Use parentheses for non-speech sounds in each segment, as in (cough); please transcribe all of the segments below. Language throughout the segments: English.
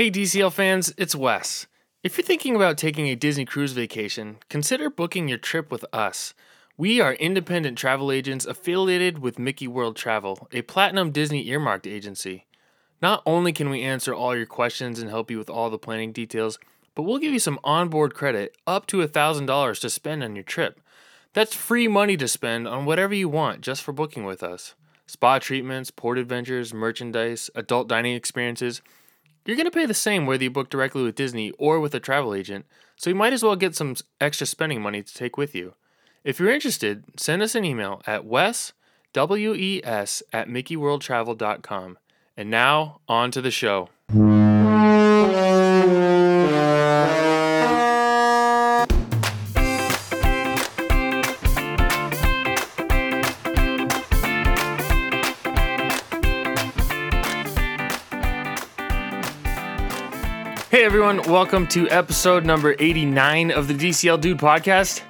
Hey, DCL fans, it's Wes. If you're thinking about taking a Disney cruise vacation, consider booking your trip with us. We are independent travel agents affiliated with Mickey World Travel, a platinum Disney earmarked agency. Not only can we answer all your questions and help you with all the planning details, but we'll give you some onboard credit up to $1,000 to spend on your trip. That's free money to spend on whatever you want just for booking with us. Spa treatments, port adventures, merchandise, adult dining experiences. You're going to pay the same whether you book directly with Disney or with a travel agent, so you might as well get some extra spending money to take with you. If you're interested, send us an email at wes, W-E-S, at mickeyworldtravel.com. And now, on to the show. Hey everyone, welcome to episode number 89 of the DCL Dude podcast.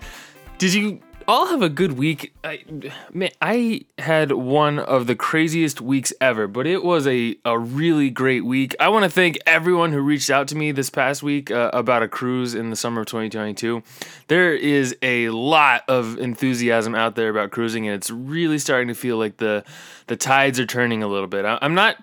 Did you all have a good week? I, man, I had one of the craziest weeks ever, but it was a, a really great week. I want to thank everyone who reached out to me this past week uh, about a cruise in the summer of 2022. There is a lot of enthusiasm out there about cruising, and it's really starting to feel like the the tides are turning a little bit. I, I'm not.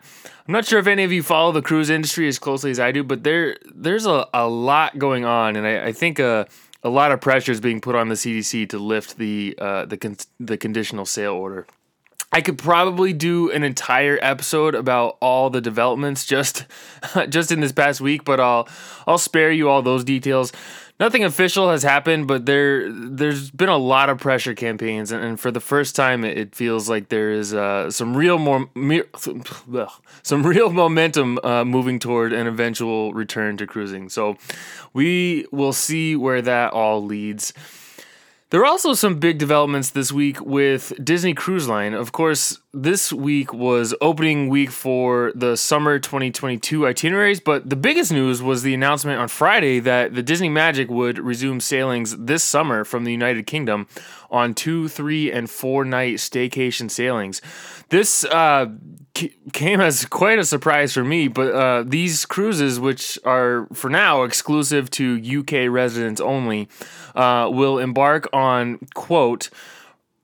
I'm not sure if any of you follow the cruise industry as closely as I do, but there there's a, a lot going on, and I, I think uh, a lot of pressure is being put on the CDC to lift the uh, the con- the conditional sail order. I could probably do an entire episode about all the developments just (laughs) just in this past week, but I'll I'll spare you all those details. Nothing official has happened, but there there's been a lot of pressure campaigns, and, and for the first time, it, it feels like there is uh, some real more (laughs) some real momentum uh, moving toward an eventual return to cruising. So we will see where that all leads. There are also some big developments this week with Disney Cruise Line. Of course, this week was opening week for the summer 2022 itineraries, but the biggest news was the announcement on Friday that the Disney Magic would resume sailings this summer from the United Kingdom on two, three, and four night staycation sailings. This uh, came as quite a surprise for me, but uh, these cruises, which are for now exclusive to UK residents only, uh, will embark on quote.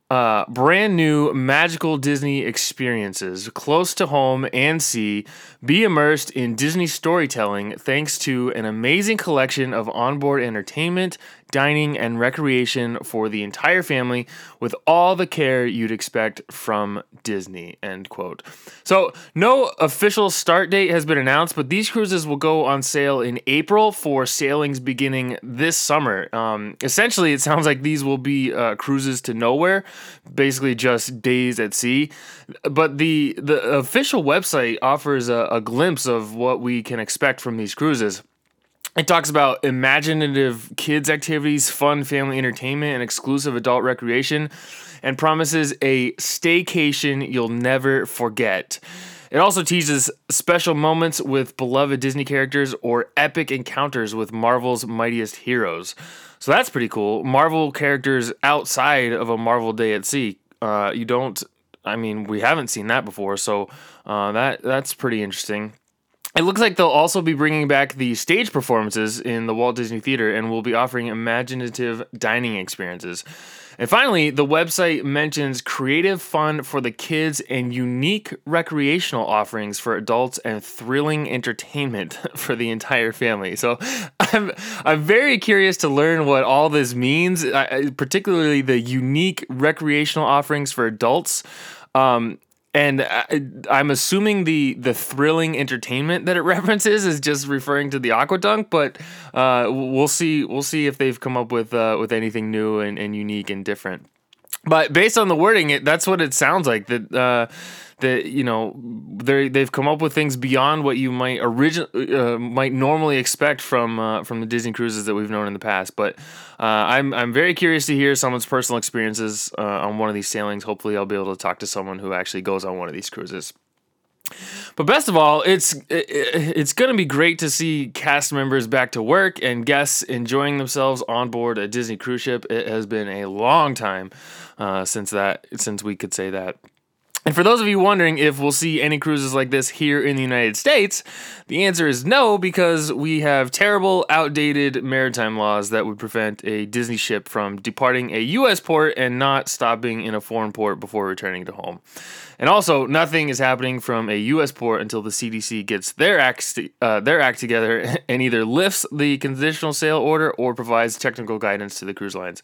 Uh, brand new magical Disney experiences close to home and sea. Be immersed in Disney storytelling thanks to an amazing collection of onboard entertainment, dining, and recreation for the entire family with all the care you'd expect from Disney. End quote. So, no official start date has been announced, but these cruises will go on sale in April for sailings beginning this summer. Um, essentially, it sounds like these will be uh, cruises to nowhere, basically just days at sea. But the the official website offers a, a glimpse of what we can expect from these cruises. It talks about imaginative kids' activities, fun family entertainment, and exclusive adult recreation, and promises a staycation you'll never forget. It also teases special moments with beloved Disney characters or epic encounters with Marvel's mightiest heroes. So that's pretty cool. Marvel characters outside of a Marvel day at sea. Uh, you don't. I mean, we haven't seen that before, so uh, that that's pretty interesting. It looks like they'll also be bringing back the stage performances in the Walt Disney Theater and will be offering imaginative dining experiences. And finally, the website mentions creative fun for the kids and unique recreational offerings for adults and thrilling entertainment (laughs) for the entire family. So (laughs) I'm, I'm very curious to learn what all this means, particularly the unique recreational offerings for adults. Um, and I, am assuming the the thrilling entertainment that it (laughs) references is just referring to the aquadunk, but uh, we'll see we'll see if they've come up with uh, with anything new and, and unique and different. But based on the wording, it, that's what it sounds like. That uh, that you know they they've come up with things beyond what you might origin uh, might normally expect from uh, from the Disney cruises that we've known in the past. But uh, I'm I'm very curious to hear someone's personal experiences uh, on one of these sailings. Hopefully, I'll be able to talk to someone who actually goes on one of these cruises. But best of all, it's it's going to be great to see cast members back to work and guests enjoying themselves on board a Disney cruise ship. It has been a long time uh, since that since we could say that. And for those of you wondering if we'll see any cruises like this here in the United States, the answer is no, because we have terrible, outdated maritime laws that would prevent a Disney ship from departing a U.S. port and not stopping in a foreign port before returning to home. And also, nothing is happening from a U.S. port until the CDC gets their act, uh, their act together (laughs) and either lifts the conditional sail order or provides technical guidance to the cruise lines.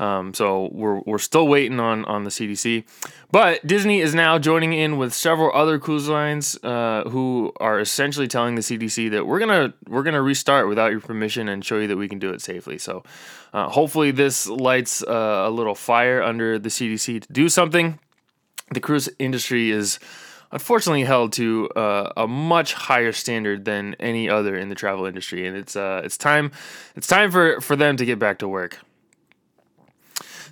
Um, so we're, we're still waiting on, on the CDC. But Disney is now joining in with several other cruise lines uh, who are essentially telling the CDC that we're gonna we're gonna restart without your permission and show you that we can do it safely. So uh, hopefully this lights uh, a little fire under the CDC to do something. The cruise industry is unfortunately held to uh, a much higher standard than any other in the travel industry, and it's uh, it's time it's time for for them to get back to work.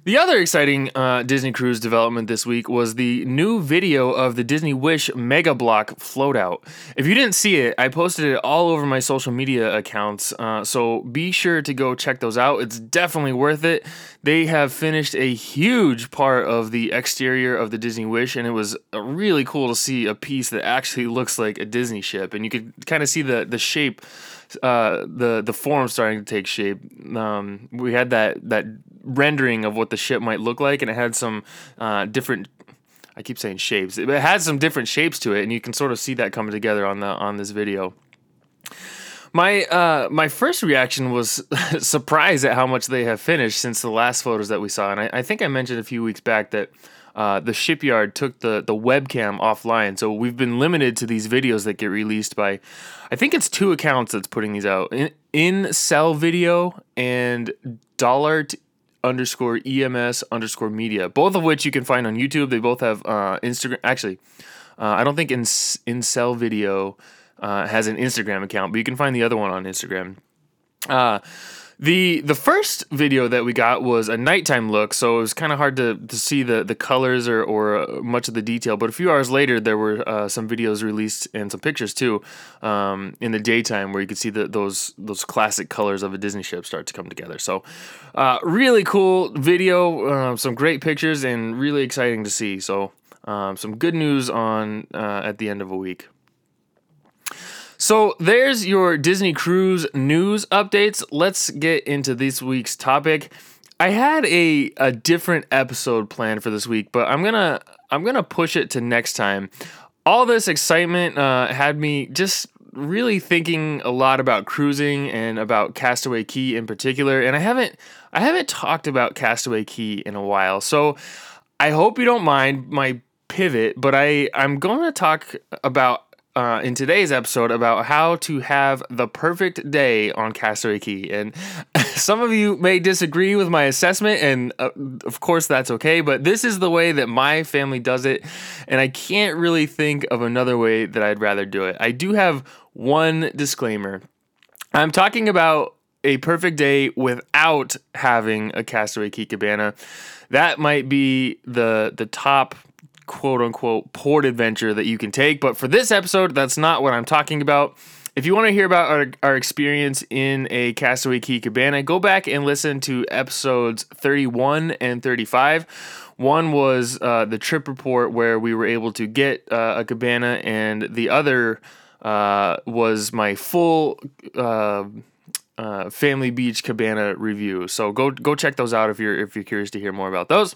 The other exciting uh, Disney Cruise development this week was the new video of the Disney Wish Mega Block float-out. If you didn't see it, I posted it all over my social media accounts, uh, so be sure to go check those out. It's definitely worth it. They have finished a huge part of the exterior of the Disney Wish, and it was uh, really cool to see a piece that actually looks like a Disney ship, and you could kind of see the the shape uh, the the form starting to take shape. Um, we had that that rendering of what the ship might look like, and it had some uh, different. I keep saying shapes. It had some different shapes to it, and you can sort of see that coming together on the on this video. My uh, my first reaction was (laughs) surprise at how much they have finished since the last photos that we saw, and I, I think I mentioned a few weeks back that uh, the shipyard took the the webcam offline, so we've been limited to these videos that get released by, I think it's two accounts that's putting these out in Incel Video and Dollart underscore EMS underscore media, both of which you can find on YouTube. They both have uh, Instagram. Actually, uh, I don't think in Incel Video uh, has an Instagram account, but you can find the other one on Instagram. Uh, the the first video that we got was a nighttime look, so it was kind of hard to, to see the, the colors or, or uh, much of the detail. But a few hours later, there were uh, some videos released and some pictures too um, in the daytime where you could see the, those those classic colors of a Disney ship start to come together. So, uh, really cool video, uh, some great pictures, and really exciting to see. So, um, some good news on uh, at the end of a week. So there's your Disney Cruise news updates. Let's get into this week's topic. I had a, a different episode planned for this week, but I'm gonna I'm gonna push it to next time. All this excitement uh, had me just really thinking a lot about cruising and about Castaway Cay in particular, and I haven't I haven't talked about Castaway Cay in a while. So I hope you don't mind my pivot, but I I'm going to talk about uh, in today's episode about how to have the perfect day on Castaway Cay. And (laughs) some of you may disagree with my assessment, and uh, of course that's okay, but this is the way that my family does it, and I can't really think of another way that I'd rather do it. I do have one disclaimer I'm talking about a perfect day without having a Castaway Cay cabana. That might be the the top quote unquote port adventure that you can take. But for this episode, that's not what I'm talking about. If you want to hear about our, our experience in a Castaway Cay cabana, go back and listen to episodes 31 and 35. One was uh, the trip report where we were able to get uh, a cabana, and the other uh, was my full uh, uh, Family Beach cabana review. So go go check those out if you're if you're curious to hear more about those.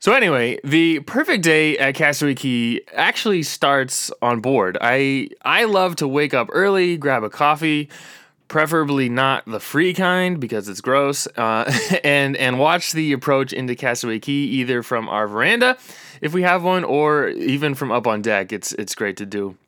So anyway, the perfect day at Cay actually starts on board. I I love to wake up early, grab a coffee, preferably not the free kind because it's gross, uh, (laughs) and and watch the approach into Cay either from our veranda, if we have one, or even from up on deck. It's it's great to do.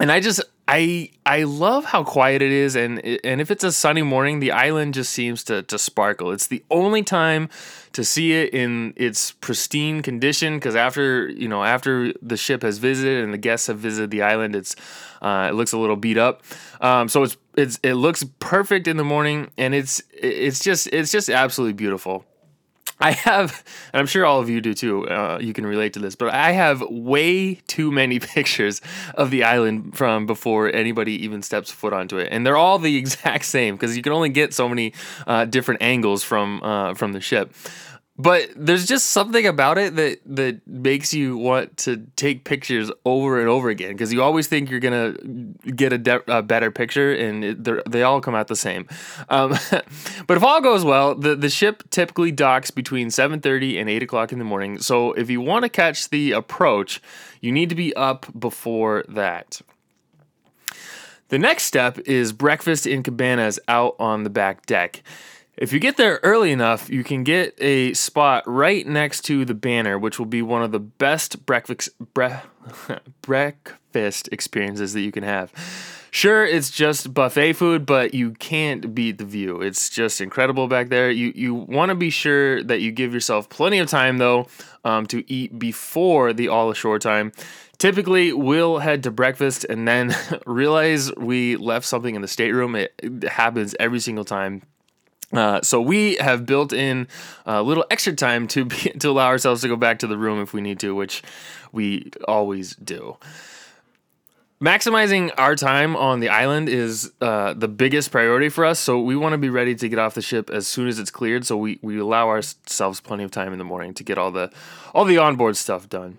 And I just I I love how quiet it is, and and if it's a sunny morning, the island just seems to to sparkle. It's the only time to see it in its pristine condition because after you know after the ship has visited and the guests have visited the island, it's uh, it looks a little beat up. Um, so it's it's it looks perfect in the morning, and it's it's just it's just absolutely beautiful. I have, and I'm sure all of you do too. Uh, you can relate to this, but I have way too many (laughs) pictures of the island from before anybody even steps foot onto it, and they're all the (laughs) exact same because you can only get so many uh, different angles from uh, from the ship. But there's just something about it that that makes you want to take pictures over and over again because you always think you're gonna get a, de- a better picture and it, they all come out the same. Um, (laughs) but if all goes well, the the ship typically docks between 7:30 and 8 o'clock in the morning. So if you want to catch the approach, you need to be up before that. The next step is breakfast in cabanas out on the back deck. If you get there early enough, you can get a spot right next to the banner, which will be one of the best breakfast bre- (laughs) breakfast experiences that you can have. Sure, it's just buffet food, but you can't beat the view. It's just incredible back there. You you want to be sure that you give yourself plenty of time though um, to eat before the all ashore time. Typically, we'll head to breakfast and then (laughs) realize we left something in the stateroom. It, it happens every single time. Uh, so we have built in a little extra time to be, (laughs) to allow ourselves to go back to the room if we need to, which we always do. Maximizing our time on the island is uh, the biggest priority for us. So we want to be ready to get off the ship as soon as it's cleared. So we, we allow ourselves plenty of time in the morning to get all the all the onboard stuff done.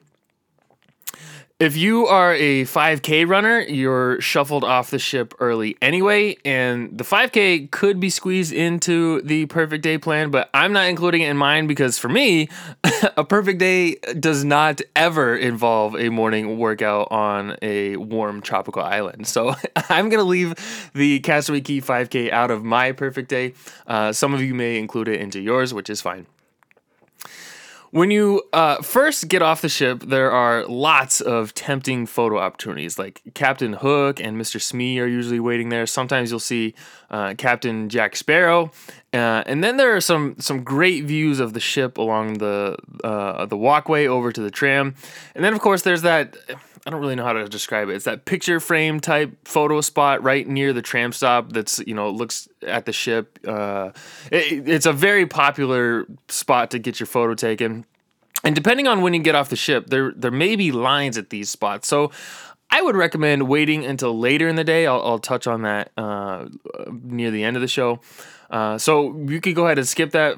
If you are a 5K runner, you're shuffled off the ship early anyway, and the 5K could be squeezed into the perfect day plan, but I'm not including it in mine because for me, (laughs) a perfect day does not ever involve a morning workout on a warm tropical island. So (laughs) I'm going to leave the Castaway Cay 5K out of my perfect day. Uh, some of you may include it into yours, which is fine. When you uh, first get off the ship, there are lots of tempting photo opportunities. Like Captain Hook and Mr. Smee are usually waiting there. Sometimes you'll see uh, Captain Jack Sparrow, uh, and then there are some some great views of the ship along the uh, the walkway over to the tram. And then of course there's that I don't really know how to describe it. It's that picture frame type photo spot right near the tram stop. That's you know looks at the ship. Uh, it, it's a very popular spot to get your photo taken. And depending on when you get off the ship, there there may be lines at these spots. So I would recommend waiting until later in the day. I'll, I'll touch on that uh, near the end of the show. Uh, so you could go ahead and skip that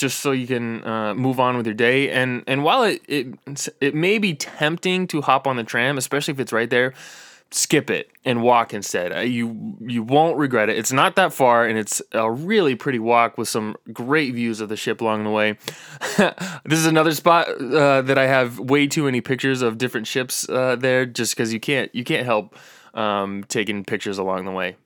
just so you can uh, move on with your day. And and while it, it it may be tempting to hop on the tram, especially if it's right there, skip it and walk instead. Uh, you you won't regret it. It's not that far, and it's a really pretty walk with some great views of the ship along the way. (laughs) this is another spot uh, that I have way too many pictures of different ships uh, there, just because you can't you can't help um, taking pictures along the way.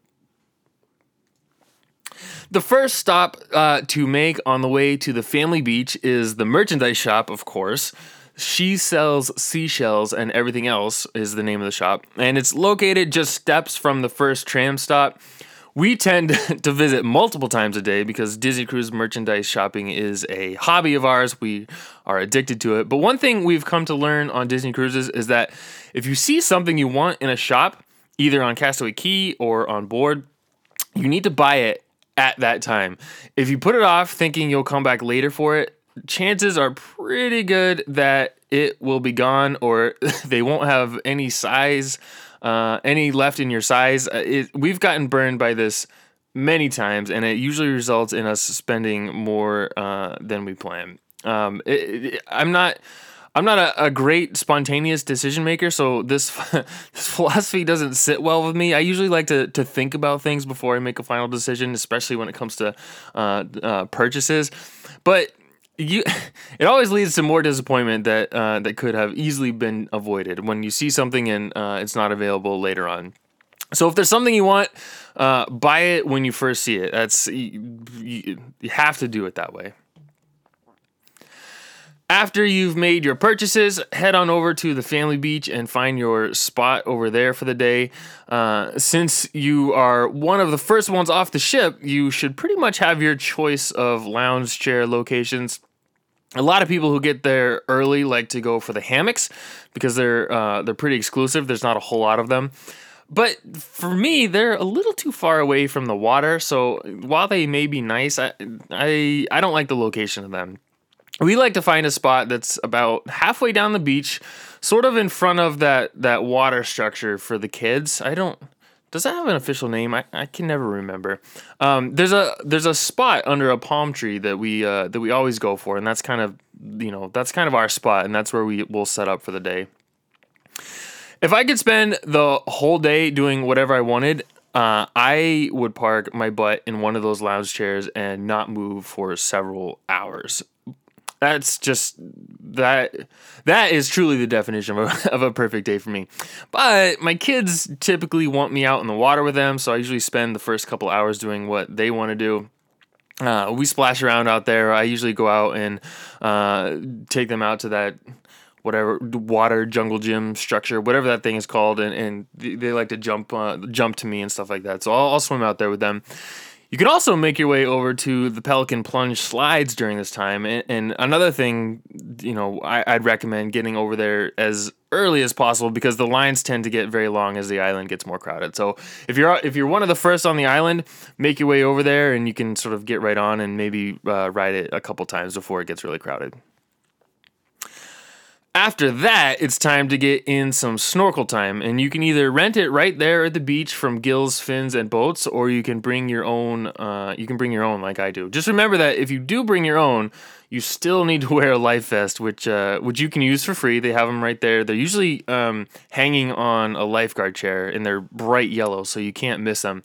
The first stop uh, to make on the way to the family beach is the merchandise shop, of course. She sells seashells and everything else is the name of the shop, and it's located just steps from the first tram stop. We tend (laughs) to visit multiple times a day because Disney Cruise merchandise shopping is a hobby of ours. We are addicted to it. But one thing we've come to learn on Disney Cruises is that if you see something you want in a shop, either on Castaway Cay or on board, you need to buy it at that time. If you put it off thinking you'll come back later for it, chances are pretty good that it will be gone or (laughs) they won't have any size, uh, any left in your size. Uh, it, we've gotten burned by this many times, and it usually results in us spending more uh, than we plan. Um, it, it, I'm not. I'm not a, a great spontaneous decision maker, so this (laughs) this philosophy doesn't sit well with me. I usually like to, to think about things before I make a final decision, especially when it comes to uh, uh, purchases. But you, (laughs) it always leads to more disappointment that uh, that could have easily been avoided when you see something and uh, it's not available later on. So if there's something you want, uh, buy it when you first see it. That's you, you have to do it that way. After you've made your purchases, head on over to the family beach and find your spot over there for the day. Uh, since you are one of the first ones off the ship, you should pretty much have your choice of lounge chair locations. A lot of people who get there early like to go for the hammocks because they're uh, they're pretty exclusive. There's not a whole lot of them. But for me, they're a little too far away from the water. So while they may be nice, I I, I don't like the location of them we like to find a spot that's about halfway down the beach, sort of in front of that that water structure for the kids. I don't does that have an official name? I, I can never remember. Um, there's a there's a spot under a palm tree that we uh, that we always go for, and that's kind of you know that's kind of our spot, and that's where we will set up for the day. If I could spend the whole day doing whatever I wanted, uh, I would park my butt in one of those lounge chairs and not move for several hours. That's just that that is truly the definition of a, (laughs) of a perfect day for me. But my kids typically want me out in the water with them, so I usually spend the first couple hours doing what they want to do. Uh, we splash around out there. I usually go out and uh, take them out to that whatever water jungle gym structure, whatever that thing is called, and, and they like to jump uh, jump to me and stuff like that. So I'll, I'll swim out there with them. You can also make your way over to the Pelican Plunge slides during this time. And, and another thing, you know, I, would recommend getting over there as early as possible because the lines tend to get very long as the island gets more crowded. So if you're if you're one of the first on the island, make your way over there and you can sort of get right on and maybe uh, ride it a couple times before it gets really crowded. After that, it's time to get in some snorkel time, and you can either rent it right there at the beach from Gil's, Fins, and Boats, or you can bring your own. Uh, you can bring your own, like I do. Just remember that if you do bring your own, you still need to (laughs) wear a life vest, which uh, which you can use for free. They have them right there. They're usually um, hanging on a lifeguard chair, and they're bright yellow, so you can't miss them.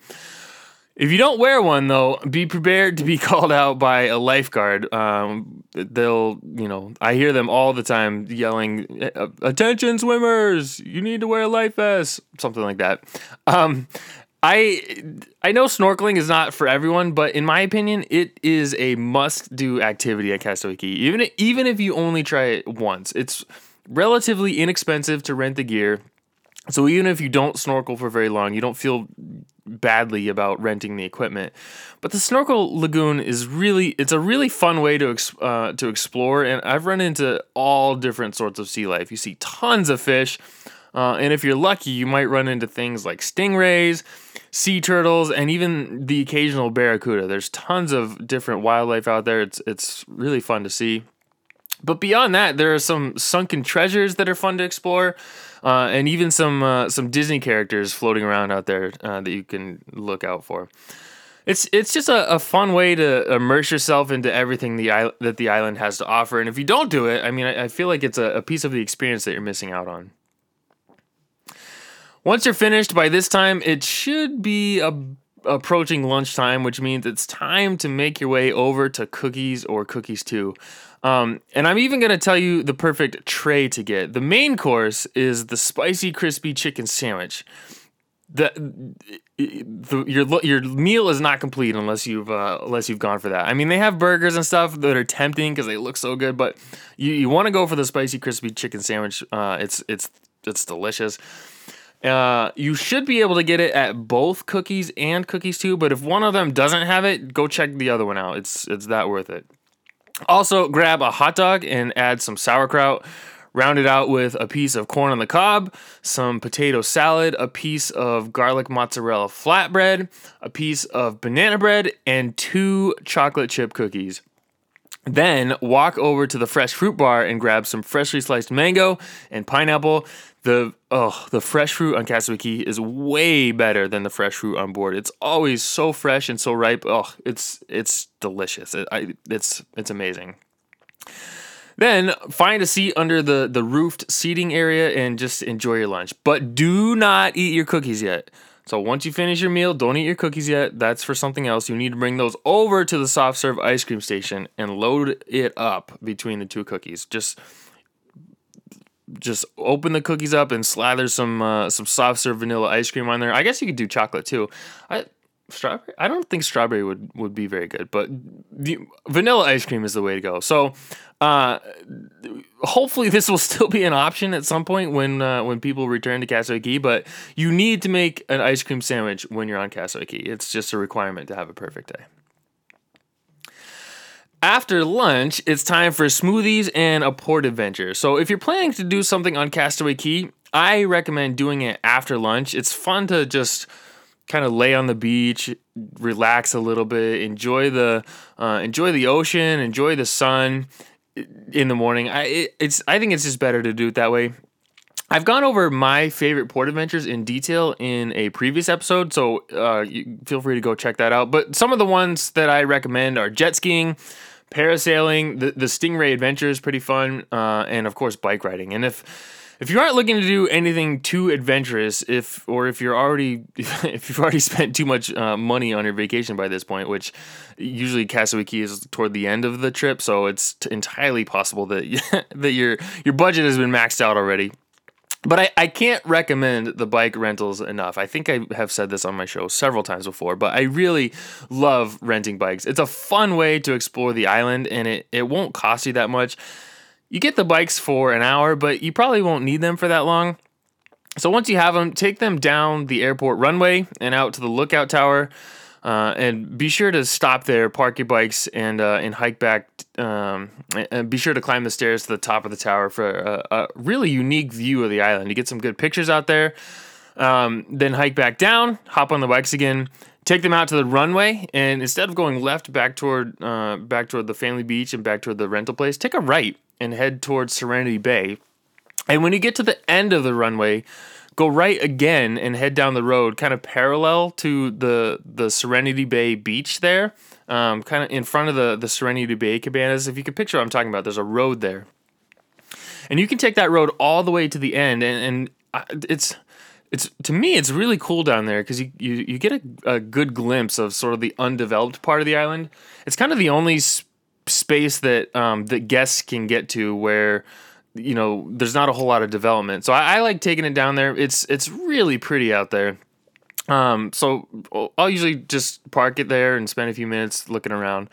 If you don't wear one, though, be prepared to be (laughs) called out by a lifeguard. Um, they'll, you know, I hear them all the time yelling, "Attention, swimmers! You need to wear a life vest," something like that. Um, I I know snorkeling is not for everyone, but in my opinion, it is a must-do activity at Castaway Cay. Even even if you only try it once, it's relatively inexpensive to rent the gear. So even if you don't snorkel for very long, you don't feel badly about renting the equipment. But the snorkel lagoon is really it's a really fun way to uh, to explore, and I've run into all different sorts of sea life. You see tons of fish, uh, and if you're lucky, you might run into things like stingrays, sea turtles, and even the occasional barracuda. There's tons of different wildlife out there. It's it's really fun to see. But beyond that, there are some sunken treasures that are fun to explore uh, and even some uh, some Disney characters floating around out there uh, that you can look out for. It's it's just a, a fun way to immerse yourself into everything the that the island has to offer. And if you don't do it, I mean, I, I feel like it's a, a piece of the experience that you're missing out on. Once you're finished by this time, it should be a, approaching lunchtime, which means it's time to make your way over to Cookies or Cookies 2. Um, and I'm even going to tell you the perfect tray to get. The main course is the spicy crispy chicken sandwich. The, the your your meal is not complete unless you've uh, unless you've gone for that. I mean, they have burgers and stuff that are tempting because they look so good, but you, you want to go for the spicy crispy chicken sandwich. Uh, it's it's it's delicious. Uh, you should be able to get it at both cookies and cookies too. But if one of them doesn't have it, go check the other one out. It's it's that worth it. Also, grab a hot dog and add some sauerkraut. Round it out with a piece of corn on the cob, some potato salad, a piece of garlic mozzarella flatbread, a piece of banana bread, and two chocolate chip cookies. Then walk over to the fresh fruit bar and grab some freshly sliced mango and pineapple. The oh, the fresh fruit on Cay is way better than the fresh fruit on board. It's always so fresh and so ripe. Oh, it's it's delicious. It, I, it's it's amazing. Then find a seat under the the roofed seating area and just enjoy your lunch. But do not eat your cookies yet. So once you finish your meal, don't eat your cookies yet. That's for something else. You need to bring those over to the soft serve ice cream station and load it up between the two cookies. Just just open the cookies up and slather some uh, some soft serve vanilla ice cream on there. I guess you could do chocolate too. I strawberry. I don't think strawberry would would be very good, but the, vanilla ice cream is the way to go. So, uh, hopefully this will (laughs) still be an option at some point when uh, when people return to Castaway Cay, But you need to make an ice cream sandwich when you're on Castaway Cay. It's just a requirement to have a perfect day. After lunch, it's time for smoothies and a port adventure. So, if you're planning to do something on Castaway Cay, I recommend doing it after lunch. It's fun to just kind of lay on the beach, relax a little bit, enjoy the uh, enjoy the ocean, enjoy the sun in the morning. I it, it's I think it's just better to do it that way. I've gone over my favorite port adventures in detail in a previous episode, so uh, feel free to go check that out. But some of the ones that I recommend are jet skiing, parasailing, the, the Stingray Adventure is pretty fun, uh, and of course bike riding. And if if you aren't looking to do anything too adventurous, if or if you're already (laughs) if you've already spent too much uh, money on your vacation by this point, which usually Cay is toward the end of the trip, so it's entirely possible that (laughs) that your your budget has been maxed out already. But I, I can't recommend the bike rentals enough. I think I have said this on my show several times before, but I really love renting bikes. It's a fun way to explore the island and it, it won't cost you that much. You get the bikes for an hour, but you probably won't need them for that long. So once you have them, take them down the airport runway and out to the lookout tower. Uh, and be sure to stop there, park your bikes, and uh, and hike back. Um, and be sure to climb the stairs to the top of the tower for a, a really unique view of the island. You get some good pictures out there. Um, then hike back down, hop on the bikes again, take them out to the runway, and instead of going left back toward uh, back toward the family beach and back toward the rental place, take a right and head towards Serenity Bay. And when you get to the end of the runway, go right again and head down the road, kind of parallel to the the Serenity Bay beach there, um, kind of in front of the the Serenity Bay cabanas. If you can picture what I'm talking about, there's a road there, and you can take that road all the way to the end, and and it's. It's to me, it's really cool down there because you, you, you get a, a good glimpse of sort of the undeveloped part of the island. It's kind of the only space that um, that guests can get to where you know there's not a whole lot of development. So I, I like taking it down there. It's it's really pretty out there. Um, so I'll usually just park it there and spend a few minutes looking around.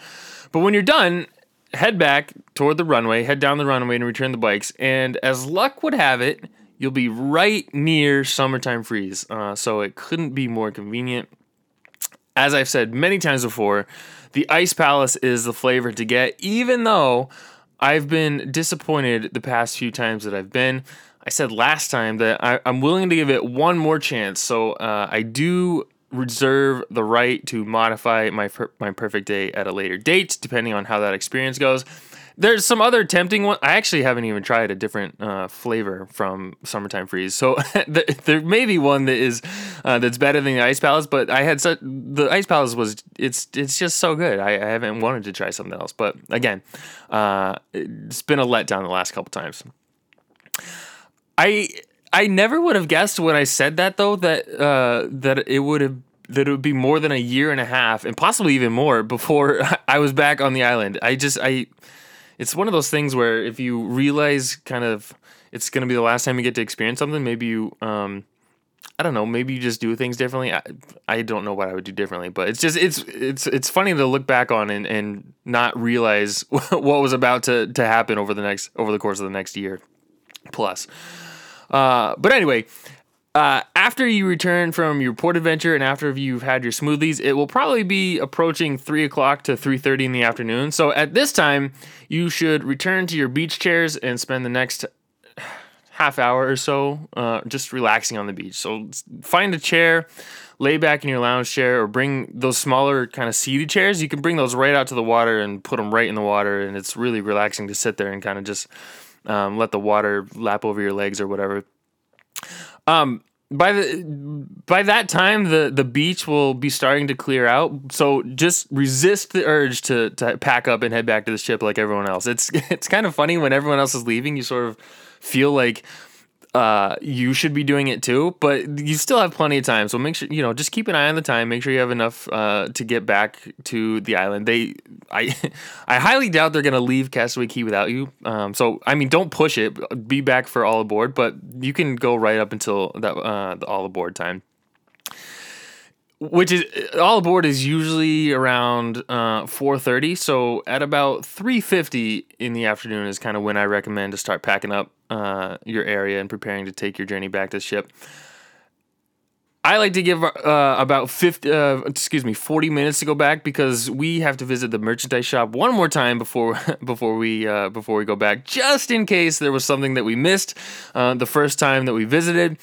But when you're done, head back toward the runway, head down the runway and return the bikes. And as luck would have it, you'll be right near Summertime Freeze. Uh, so it couldn't be more convenient. As I've said many times before, the Ice Palace is the flavor to get, even though I've been disappointed the past few times that I've been. I said last time that I, am willing to give it one more chance, so uh, I do reserve the right to modify my my perfect day at a later date, depending on how that experience goes. There's some other tempting one. I actually haven't even tried a different uh, flavor from Summertime Freeze, so (laughs) there may be one that is uh, that's better than the Ice Palace. But I had such the Ice Palace was it's it's just so good. I, I haven't wanted to try something else, but again, uh, it's been a letdown the last couple times. I I never would have guessed when I said that though that uh, that it would have that it would be more than a year and a half and possibly even more before (laughs) I was back on the island. I just I it's one of those things where if you realize kind of it's going to be the last time you get to experience something, maybe you, um, I don't know, maybe you just do things differently. I, I don't know what I would do differently, but it's just it's it's it's funny to look back on and, and not realize (laughs) what was about to to happen over the next over the course of the next year plus. Uh, but anyway, uh, after you return from your port adventure and after you've had your smoothies, it will probably be approaching three o'clock to three thirty in the afternoon. So at this time, you should return to your beach chairs and spend the next half hour or so uh, just relaxing on the beach. So find a chair, lay back in your lounge chair, or bring those smaller kind of seated chairs. You can bring those right out to the water and put them right in the water, and it's really relaxing to sit there and kind of just um, let the water lap over your legs or whatever. Um, by the by that time the the beach will be starting to clear out. So just resist the urge to to pack up and head back to the ship like everyone else. It's (laughs) it's kind of funny when everyone else is leaving you sort of feel like uh, you should be doing it too, but you still have plenty of time. So make sure you know just keep an eye on the time. Make sure you have enough uh, to get back to the island. They, I, (laughs) I highly doubt they're gonna leave Castaway Cay without you. Um, so I mean, don't push it. Be back for all aboard, but you can go right up until that uh, the all aboard time which is all aboard is usually around uh, 4.30 so at about 3.50 in the afternoon is kind of when i recommend to start packing up uh, your area and preparing to take your journey back to ship. I like to give uh, about 50 uh, excuse me 40 minutes to go back because we have to visit the merchandise shop one more time before (laughs) before we uh, before we go back just in case there was something that we missed uh, the first time that we visited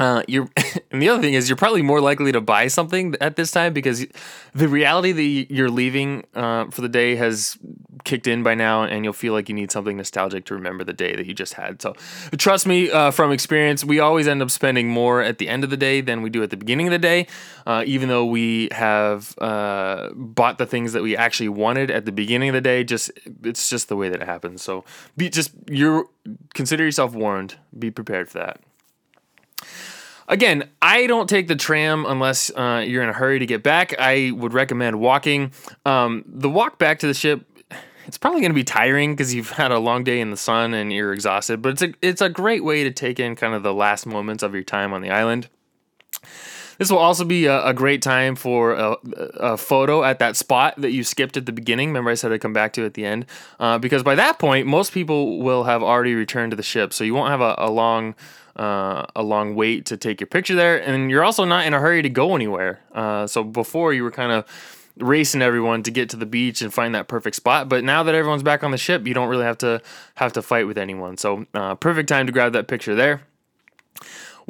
uh, you're (laughs) and the other thing is you're probably more likely to buy something at this time because the reality that you're leaving uh, for the day has kicked in by now and you'll feel like you need something nostalgic to remember the day that you just had. So trust me uh, from experience we always end up spending more at the end of the day than we do at the beginning of the day uh, even though we have uh, bought the things that we actually wanted at the beginning of the day just it's just the way that it happens. So be just you're consider yourself warned. Be prepared for that Again, I don't take the tram unless uh, you're in a hurry to get back. I would recommend walking. Um, the walk back to the ship, it's probably going to be tiring because you've had a long day in the sun and you're exhausted. But it's a it's a great way to take in kind of the last moments of your time on the island. This will also be a, a great time for a, a, photo at that spot that you skipped at the beginning. Remember, I said I'd come back to at the end uh, because by that point, most people will have already returned to the ship, so you won't have a, a long uh, a long wait to take your picture there, and you're also not in a hurry to go anywhere. Uh, so before you were kind of racing everyone to get to the beach and find that perfect spot, but now that everyone's back on the ship, you don't really have to have to fight with anyone. So uh, perfect time to grab that picture there.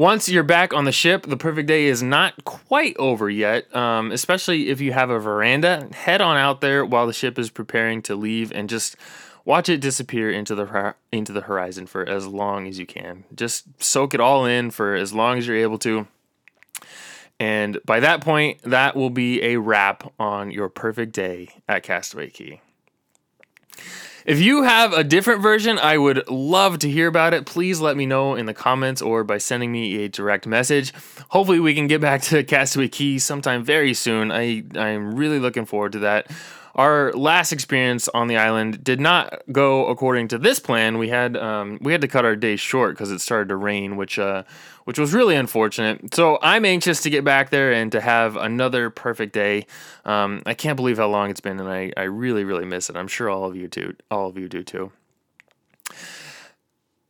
Once you're back on the ship, the perfect day is not quite over yet, um, especially if you have a veranda. Head on out there while the ship is preparing to leave and just watch it disappear into the into the horizon for as long as you can. Just soak it all in for as long as you're able to. And by that point, that will be a wrap on your perfect day at Castaway Cay. If you have a different version, I would love to hear about it. Please let me know in the comments or by sending me a direct message. Hopefully, we can get back to Castaway Cay sometime very soon. I I'm really looking forward to that our last experience on the island did not go according to this plan. We had um, we had to cut our day short because it started to rain, which uh, which was really unfortunate. So I'm anxious to get back there and to have another perfect day. Um, I can't believe how long it's been, and I, I really really miss it. I'm sure all of you do. All of you do too.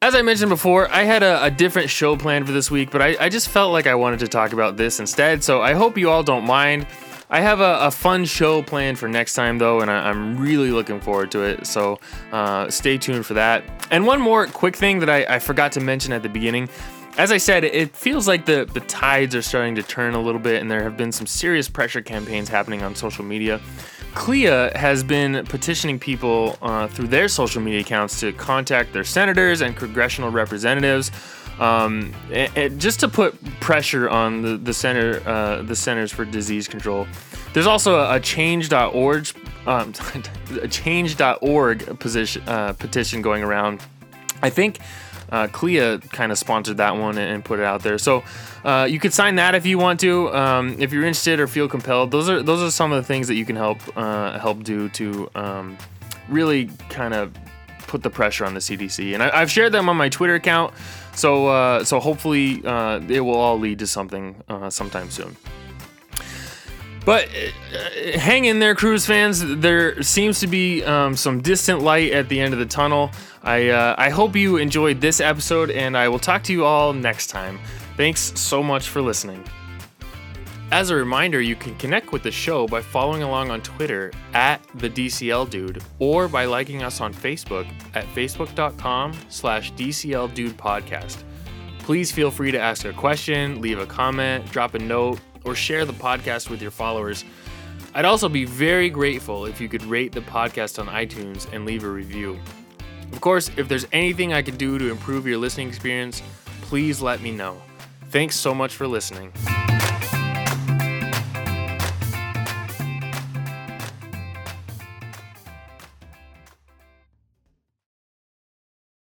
As I mentioned before, I had a, a, different show planned for this week, but I, I just felt like I wanted to talk about this instead. So I hope you all don't mind. I have a, a, fun show planned for next time, though, and I, am really looking forward to it. So uh, stay tuned for that. And one more quick thing that I, I forgot to mention at the beginning. As I said, it feels like the, the tides are starting to turn a little bit, and there have been some serious pressure campaigns happening on social media. CLIA has been petitioning people uh, through their social media accounts to contact their senators and congressional representatives um, and, and just to put pressure on the the center uh, the Centers for Disease Control. There's also a, a change.org um, (laughs) a change.org position uh, petition going around. I think uh, CLIA kind of sponsored that one and put it out there. So uh, you could sign that if you want to, um, if you're interested or feel compelled. Those are those are some of the things that you can help uh, help do to um, really kind of put the pressure on the CDC. And I, have shared them on my Twitter account. So uh, so hopefully uh, it will all lead to something uh, sometime soon. But uh, hang in there, cruise fans. There seems to be um, some distant light at the end of the tunnel. I uh, I hope you enjoyed this episode, and I will talk to you all next time. Thanks so much for listening. As a reminder, you can connect with the show by following along on Twitter at the DCL Dude or by liking us on Facebook at facebook.com slash DCL Dude Podcast. Please feel free to ask a question, leave a comment, drop a note, or share the podcast with your followers. I'd also be very grateful if you could rate the podcast on iTunes and leave a review. Of course, if there's anything I could do to improve your listening experience, please let me know. Thanks so much for listening.